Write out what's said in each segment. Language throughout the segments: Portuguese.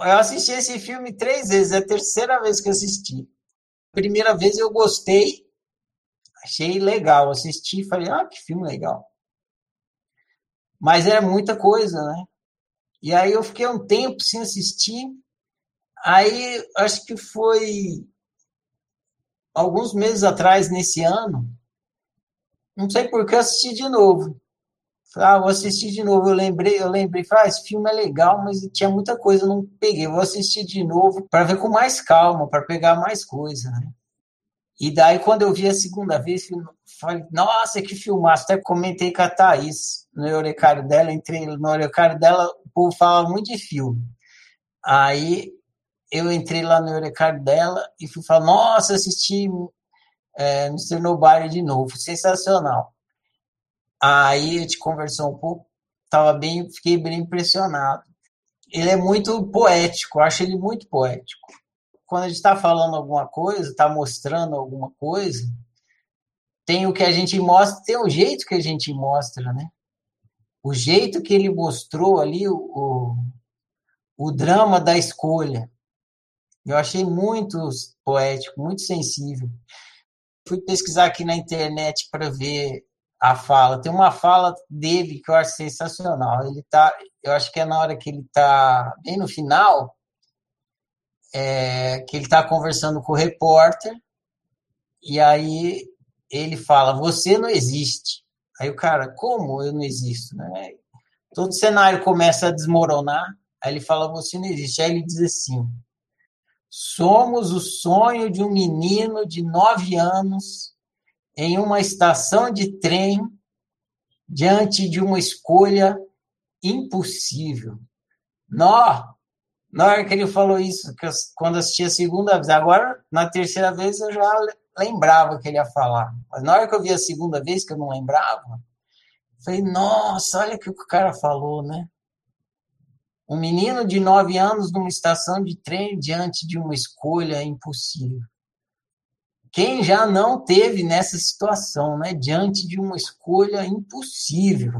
Eu assisti esse filme três vezes, é a terceira vez que eu assisti. Primeira vez eu gostei, achei legal, assisti e falei, ah, que filme legal. Mas é muita coisa, né? E aí eu fiquei um tempo sem assistir. Aí acho que foi alguns meses atrás, nesse ano, não sei por que assisti de novo. Ah, vou assistir de novo. Eu lembrei, eu lembrei, falei, ah, esse filme é legal, mas tinha muita coisa, não peguei. Vou assistir de novo para ver com mais calma, para pegar mais coisa, né? E daí, quando eu vi a segunda vez, falei, nossa, que filmaço. Até comentei com a Thaís no Eurecário dela, entrei no Eurecário dela, o povo fala muito de filme. Aí eu entrei lá no Eurecário dela e fui falar, nossa, assisti é, Mr. Nobody de novo, sensacional. Aí a gente conversou um pouco, tava bem, fiquei bem impressionado. Ele é muito poético, acho ele muito poético. Quando a gente está falando alguma coisa, está mostrando alguma coisa, tem o que a gente mostra, tem o jeito que a gente mostra, né? O jeito que ele mostrou ali o, o, o drama da escolha. Eu achei muito poético, muito sensível. Fui pesquisar aqui na internet para ver a fala. Tem uma fala dele que eu acho sensacional. Ele tá, eu acho que é na hora que ele está bem no final, é, que ele está conversando com o repórter e aí ele fala: "Você não existe". Aí o cara: "Como eu não existo?", né? Todo cenário começa a desmoronar. Aí ele fala: "Você não existe". Aí ele diz assim: "Somos o sonho de um menino de nove anos em uma estação de trem diante de uma escolha impossível. Nó, na hora que ele falou isso, eu, quando assisti a segunda vez, agora na terceira vez eu já lembrava que ele ia falar, mas na hora que eu vi a segunda vez, que eu não lembrava, falei, nossa, olha o que o cara falou, né? Um menino de nove anos numa estação de trem diante de uma escolha impossível. Quem já não teve nessa situação, né? Diante de uma escolha impossível.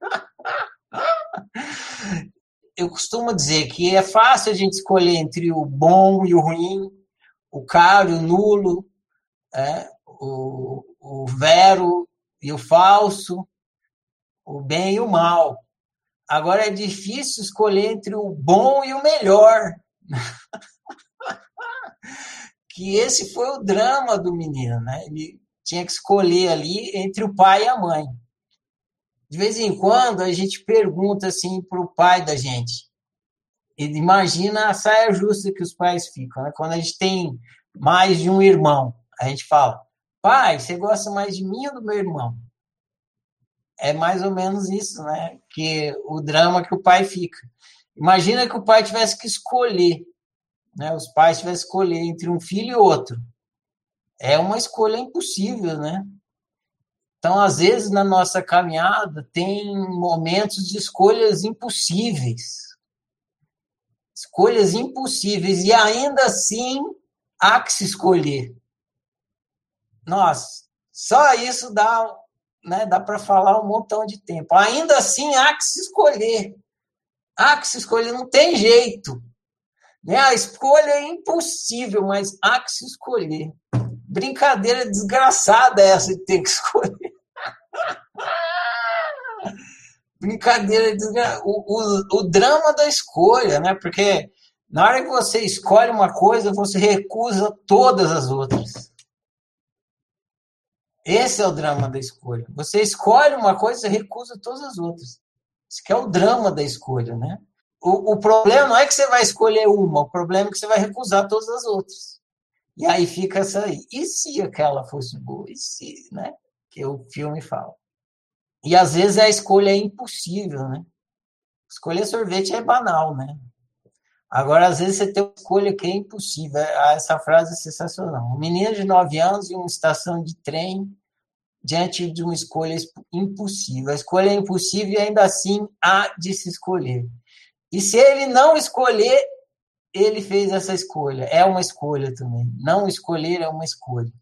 Eu costumo dizer que é fácil a gente escolher entre o bom e o ruim, o caro e o nulo, é? o, o vero e o falso, o bem e o mal. Agora é difícil escolher entre o bom e o melhor. que esse foi o drama do menino, né? Ele tinha que escolher ali entre o pai e a mãe. De vez em quando a gente pergunta assim para o pai da gente. Ele imagina a saia justa que os pais ficam, né? Quando a gente tem mais de um irmão, a gente fala: "Pai, você gosta mais de mim ou do meu irmão?" É mais ou menos isso, né? Que o drama que o pai fica. Imagina que o pai tivesse que escolher né, os pais tivessem que escolher entre um filho e outro. É uma escolha impossível, né? Então, às vezes, na nossa caminhada, tem momentos de escolhas impossíveis. Escolhas impossíveis, e ainda assim há que se escolher. Nossa, só isso dá, né, dá para falar um montão de tempo. Ainda assim há que se escolher. Há que se escolher, não tem jeito. Né? A escolha é impossível, mas há que se escolher. Brincadeira desgraçada essa de ter que escolher. Brincadeira desgraçada. O, o, o drama da escolha, né? Porque na hora que você escolhe uma coisa, você recusa todas as outras. Esse é o drama da escolha. Você escolhe uma coisa e recusa todas as outras. Isso que é o drama da escolha, né? O, o problema não é que você vai escolher uma, o problema é que você vai recusar todas as outras. E aí fica essa aí. E se aquela fosse boa? E se, né? Que o filme fala. E às vezes a escolha é impossível, né? Escolher sorvete é banal, né? Agora, às vezes, você tem uma escolha que é impossível. Ah, essa frase é sensacional. Um menino de 9 anos em uma estação de trem diante de uma escolha impossível. A escolha é impossível e ainda assim há de se escolher. E se ele não escolher, ele fez essa escolha. É uma escolha também. Não escolher é uma escolha.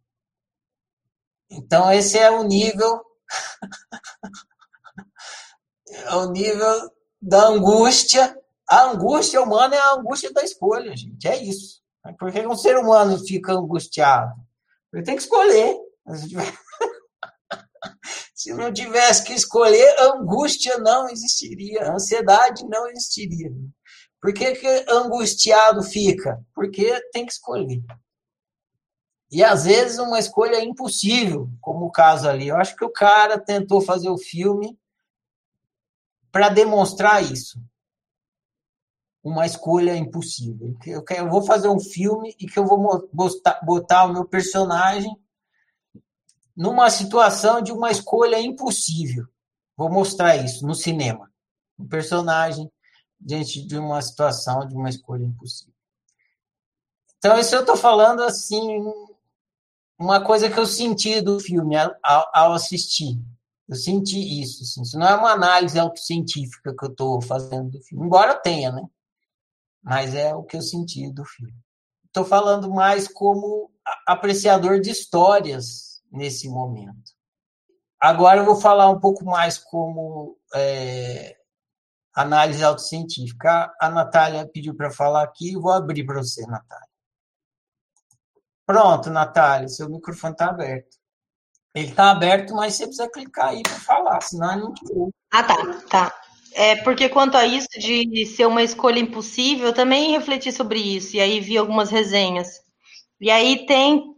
Então, esse é o nível. é o nível da angústia A angústia humana é a angústia da escolha, gente. É isso. Por que um ser humano fica angustiado? Ele tem que escolher. Se não tivesse que escolher, angústia não existiria, ansiedade não existiria. Por que, que angustiado fica? Porque tem que escolher. E às vezes uma escolha é impossível, como o caso ali. Eu acho que o cara tentou fazer o filme para demonstrar isso. Uma escolha impossível. Eu, eu vou fazer um filme e que eu vou botar, botar o meu personagem numa situação de uma escolha impossível. Vou mostrar isso no cinema. Um personagem diante de uma situação de uma escolha impossível. Então, isso eu estou falando assim, uma coisa que eu senti do filme ao, ao assistir. Eu senti isso. Assim. Isso não é uma análise autocientífica que eu estou fazendo do filme, embora tenha, né? Mas é o que eu senti do filme. Estou falando mais como apreciador de histórias nesse momento. Agora eu vou falar um pouco mais como é, análise autocientífica. A Natália pediu para falar aqui, eu vou abrir para você, Natália. Pronto, Natália, seu microfone está aberto. Ele está aberto, mas você precisa clicar aí para falar, senão ele não te Ah, tá, tá. É porque quanto a isso de ser uma escolha impossível, eu também refleti sobre isso e aí vi algumas resenhas. E aí tem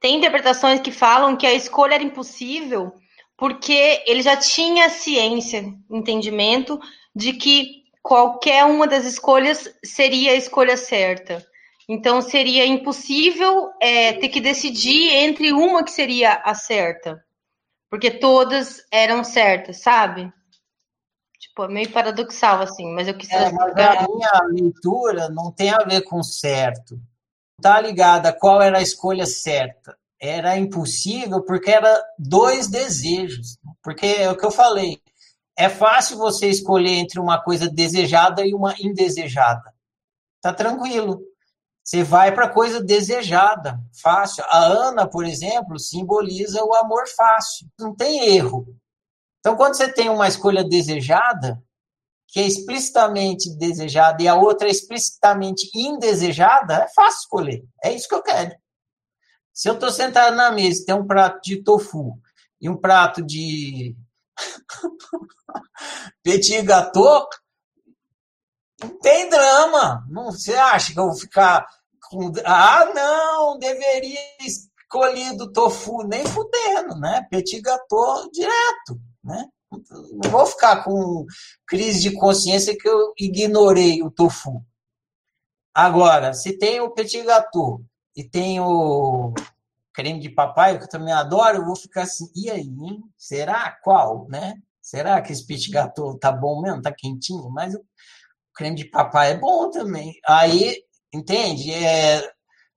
tem interpretações que falam que a escolha era impossível porque ele já tinha ciência, entendimento de que qualquer uma das escolhas seria a escolha certa. Então seria impossível é, ter que decidir entre uma que seria a certa, porque todas eram certas, sabe? Tipo, é meio paradoxal assim, mas eu quis. É, mas a minha leitura não tem a ver com certo. Tá ligada qual era a escolha certa. Era impossível porque era dois desejos. Porque é o que eu falei. É fácil você escolher entre uma coisa desejada e uma indesejada. Tá tranquilo. Você vai para coisa desejada, fácil. A Ana, por exemplo, simboliza o amor fácil. Não tem erro. Então, quando você tem uma escolha desejada, que é explicitamente desejada e a outra é explicitamente indesejada, é fácil escolher. É isso que eu quero. Se eu estou sentado na mesa tem um prato de tofu e um prato de petit gâteau, não tem drama. Não, você acha que eu vou ficar com. Ah, não, deveria escolhido tofu, nem fudendo, né? Petit gâteau direto, né? Não vou ficar com crise de consciência que eu ignorei o tofu. Agora, se tem o petit gâteau e tem o creme de papai, que eu também adoro, eu vou ficar assim, e aí, hein? Será? Qual, né? Será que esse petit gâteau tá bom mesmo? Tá quentinho? Mas o creme de papai é bom também. Aí, entende? É,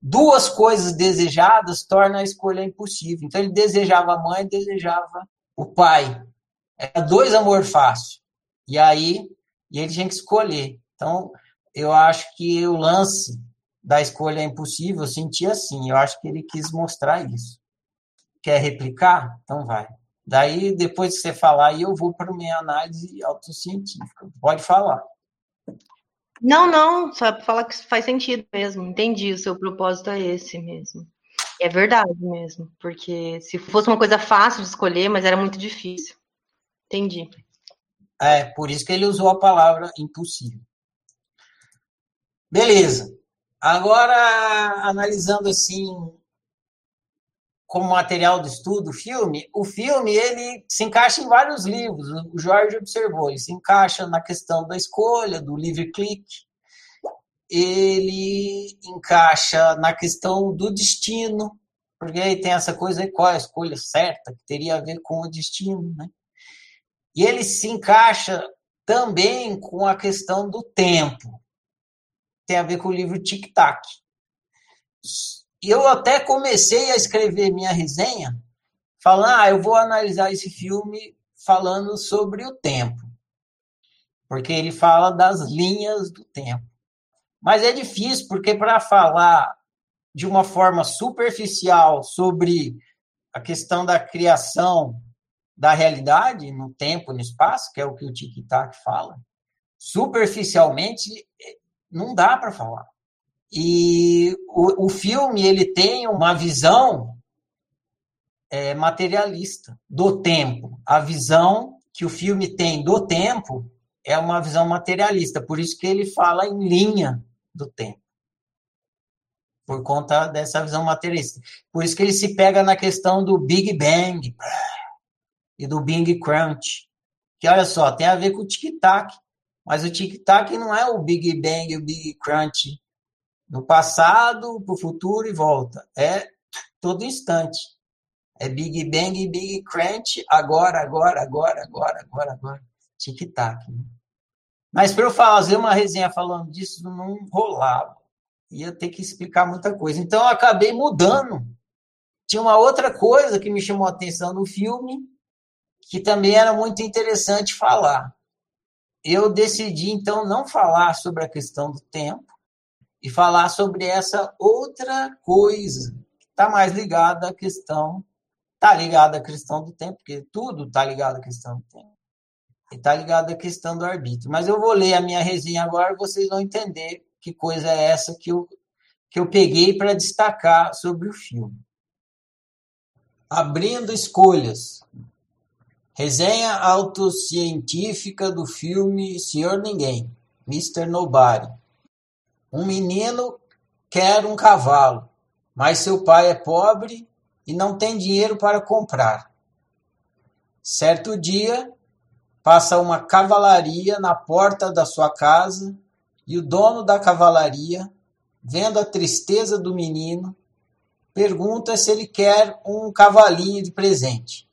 duas coisas desejadas tornam a escolha impossível. Então, ele desejava a mãe, desejava o pai. É dois amor fácil. E aí, e ele tinha que escolher. Então, eu acho que o lance da escolha é impossível, eu senti assim. Eu acho que ele quis mostrar isso. Quer replicar? Então vai. Daí, depois que você falar, eu vou para minha análise autocientífica. Pode falar. Não, não, só para falar que faz sentido mesmo. Entendi, o seu propósito é esse mesmo. É verdade mesmo, porque se fosse uma coisa fácil de escolher, mas era muito difícil. Entendi. É, por isso que ele usou a palavra impossível. Beleza. Agora, analisando assim como material de estudo o filme, o filme ele se encaixa em vários livros. O Jorge observou, ele se encaixa na questão da escolha, do livre clique. Ele encaixa na questão do destino, porque aí tem essa coisa aí, qual é a escolha certa, que teria a ver com o destino, né? E ele se encaixa também com a questão do tempo. Tem a ver com o livro Tic Tac. Eu até comecei a escrever minha resenha falando, ah, eu vou analisar esse filme falando sobre o tempo. Porque ele fala das linhas do tempo. Mas é difícil, porque para falar de uma forma superficial sobre a questão da criação da realidade no tempo, no espaço, que é o que o Tic Tac fala, superficialmente, não dá para falar. E o, o filme ele tem uma visão é, materialista do tempo. A visão que o filme tem do tempo é uma visão materialista, por isso que ele fala em linha do tempo. Por conta dessa visão materialista. Por isso que ele se pega na questão do Big Bang e do Big Crunch. Que olha só, tem a ver com o tic-tac. Mas o tic-tac não é o Big Bang o Big Crunch no passado, para o futuro e volta. É todo instante. É Big Bang Big Crunch, agora, agora, agora, agora, agora, agora. Tic-tac. Né? Mas para eu fazer uma resenha falando disso, não rolava. Ia ter que explicar muita coisa. Então eu acabei mudando. Tinha uma outra coisa que me chamou a atenção no filme, que também era muito interessante falar. Eu decidi, então, não falar sobre a questão do tempo e falar sobre essa outra coisa, que está mais ligada à questão, está ligada à questão do tempo, porque tudo está ligado à questão do tempo. E está ligado à questão do arbítrio. Mas eu vou ler a minha resenha agora, vocês vão entender que coisa é essa que eu, que eu peguei para destacar sobre o filme. Abrindo escolhas. Resenha autocientífica do filme Senhor Ninguém, Mr. Nobody. Um menino quer um cavalo, mas seu pai é pobre e não tem dinheiro para comprar. Certo dia, passa uma cavalaria na porta da sua casa e o dono da cavalaria, vendo a tristeza do menino, pergunta se ele quer um cavalinho de presente.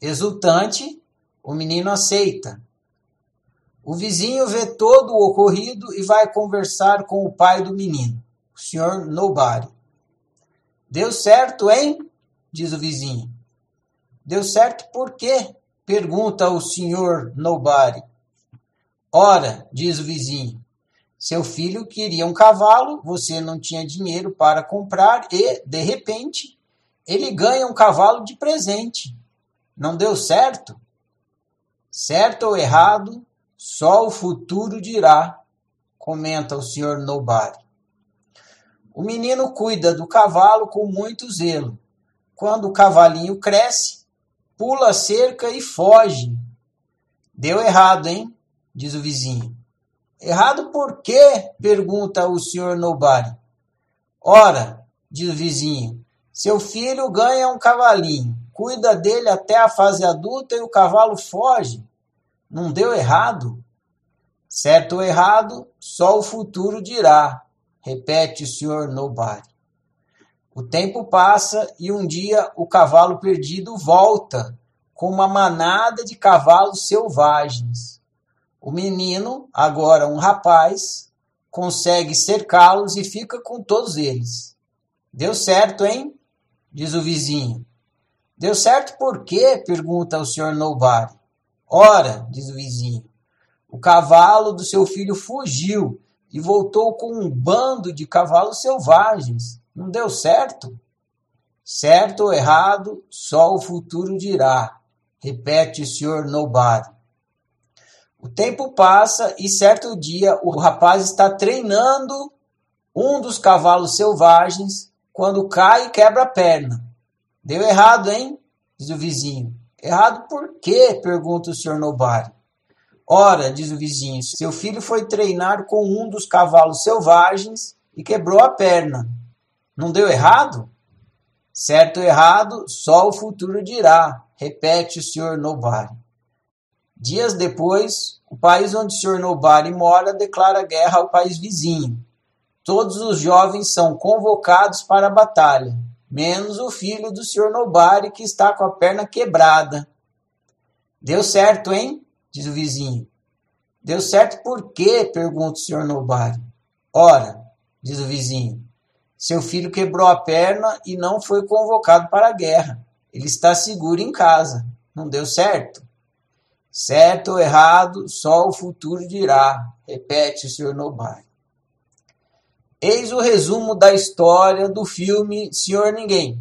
Exultante, o menino aceita. O vizinho vê todo o ocorrido e vai conversar com o pai do menino, o senhor Nobody. Deu certo, hein? diz o vizinho. Deu certo por quê? pergunta o senhor Nobody. Ora, diz o vizinho, seu filho queria um cavalo, você não tinha dinheiro para comprar e, de repente, ele ganha um cavalo de presente. Não deu certo? Certo ou errado, só o futuro dirá, comenta o Sr. Nobari. O menino cuida do cavalo com muito zelo. Quando o cavalinho cresce, pula a cerca e foge. Deu errado, hein? diz o vizinho. Errado por quê? pergunta o Sr. Nobari. Ora, diz o vizinho, seu filho ganha um cavalinho cuida dele até a fase adulta e o cavalo foge. Não deu errado? Certo ou errado, só o futuro dirá, repete o senhor Nobody. O tempo passa e um dia o cavalo perdido volta com uma manada de cavalos selvagens. O menino, agora um rapaz, consegue cercá-los e fica com todos eles. Deu certo, hein? Diz o vizinho. Deu certo por quê? pergunta o senhor Nobody. Ora, diz o vizinho, o cavalo do seu filho fugiu e voltou com um bando de cavalos selvagens. Não deu certo? Certo ou errado, só o futuro dirá, repete o senhor Nobody. O tempo passa e certo dia o rapaz está treinando um dos cavalos selvagens quando cai e quebra a perna. Deu errado, hein? Diz o vizinho. Errado por quê? Pergunta o senhor Nobari. Ora, diz o vizinho, seu filho foi treinar com um dos cavalos selvagens e quebrou a perna. Não deu errado? Certo ou errado, só o futuro dirá, repete o senhor Nobari. Dias depois, o país onde o senhor Nobari mora declara guerra ao país vizinho. Todos os jovens são convocados para a batalha menos o filho do senhor Nobari que está com a perna quebrada. Deu certo, hein? diz o vizinho. Deu certo por quê? pergunta o senhor Nobari. Ora, diz o vizinho, seu filho quebrou a perna e não foi convocado para a guerra. Ele está seguro em casa. Não deu certo? Certo ou errado, só o futuro dirá, repete o senhor Nobari. Eis o resumo da história do filme Senhor Ninguém.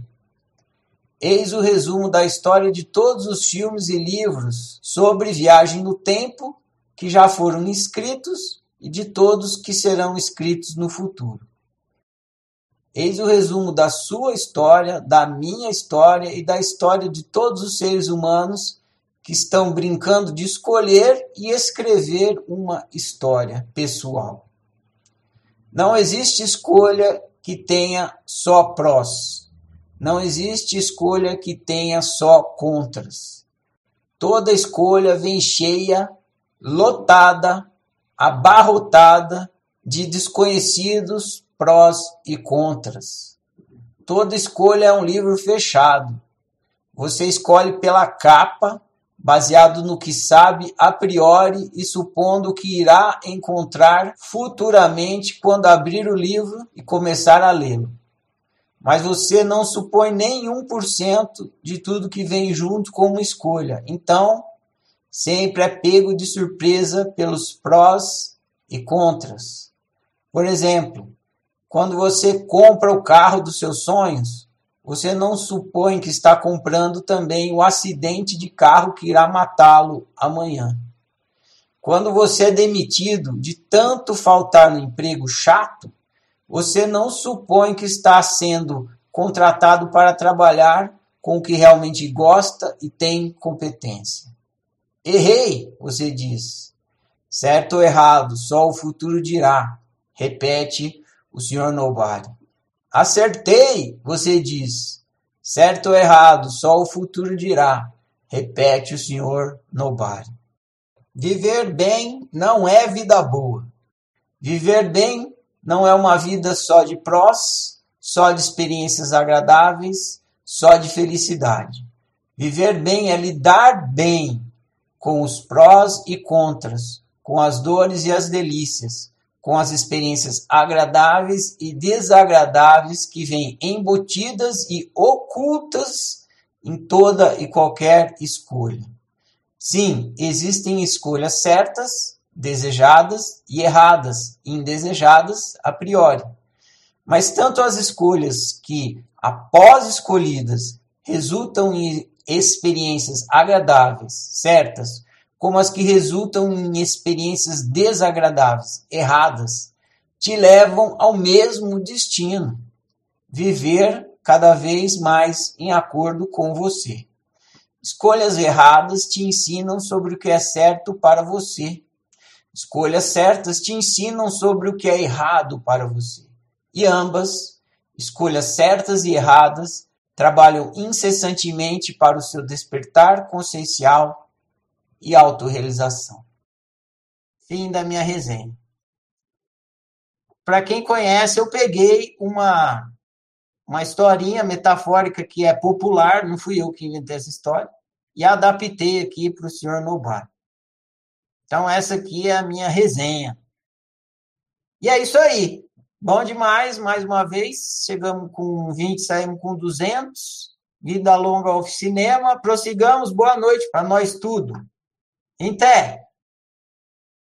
Eis o resumo da história de todos os filmes e livros sobre viagem no tempo que já foram escritos e de todos que serão escritos no futuro. Eis o resumo da sua história, da minha história e da história de todos os seres humanos que estão brincando de escolher e escrever uma história pessoal. Não existe escolha que tenha só prós. Não existe escolha que tenha só contras. Toda escolha vem cheia, lotada, abarrotada de desconhecidos prós e contras. Toda escolha é um livro fechado. Você escolhe pela capa, baseado no que sabe a priori e supondo que irá encontrar futuramente quando abrir o livro e começar a lê-lo. Mas você não supõe nem 1% de tudo que vem junto com uma escolha. Então, sempre é pego de surpresa pelos prós e contras. Por exemplo, quando você compra o carro dos seus sonhos, você não supõe que está comprando também o acidente de carro que irá matá-lo amanhã. Quando você é demitido de tanto faltar no emprego chato, você não supõe que está sendo contratado para trabalhar com o que realmente gosta e tem competência. Errei, você diz. Certo ou errado, só o futuro dirá. Repete o Sr. Nobody. Acertei, você diz. Certo ou errado, só o futuro dirá. Repete o Sr. Nobody. Viver bem não é vida boa. Viver bem não é uma vida só de prós, só de experiências agradáveis, só de felicidade. Viver bem é lidar bem com os prós e contras, com as dores e as delícias, com as experiências agradáveis e desagradáveis que vêm embutidas e ocultas em toda e qualquer escolha. Sim, existem escolhas certas, desejadas e erradas, indesejadas a priori. Mas tanto as escolhas que, após escolhidas, resultam em experiências agradáveis, certas, como as que resultam em experiências desagradáveis, erradas, te levam ao mesmo destino: viver cada vez mais em acordo com você. Escolhas erradas te ensinam sobre o que é certo para você. Escolhas certas te ensinam sobre o que é errado para você. E ambas, escolhas certas e erradas, trabalham incessantemente para o seu despertar consciencial e autorrealização. Fim da minha resenha. Para quem conhece, eu peguei uma uma historinha metafórica que é popular, não fui eu que inventei essa história, e adaptei aqui para o senhor Nobar. Então, essa aqui é a minha resenha. E é isso aí. Bom demais, mais uma vez. Chegamos com 20, saímos com 200. Vida longa ao cinema. Prossigamos. Boa noite para nós tudo. Em.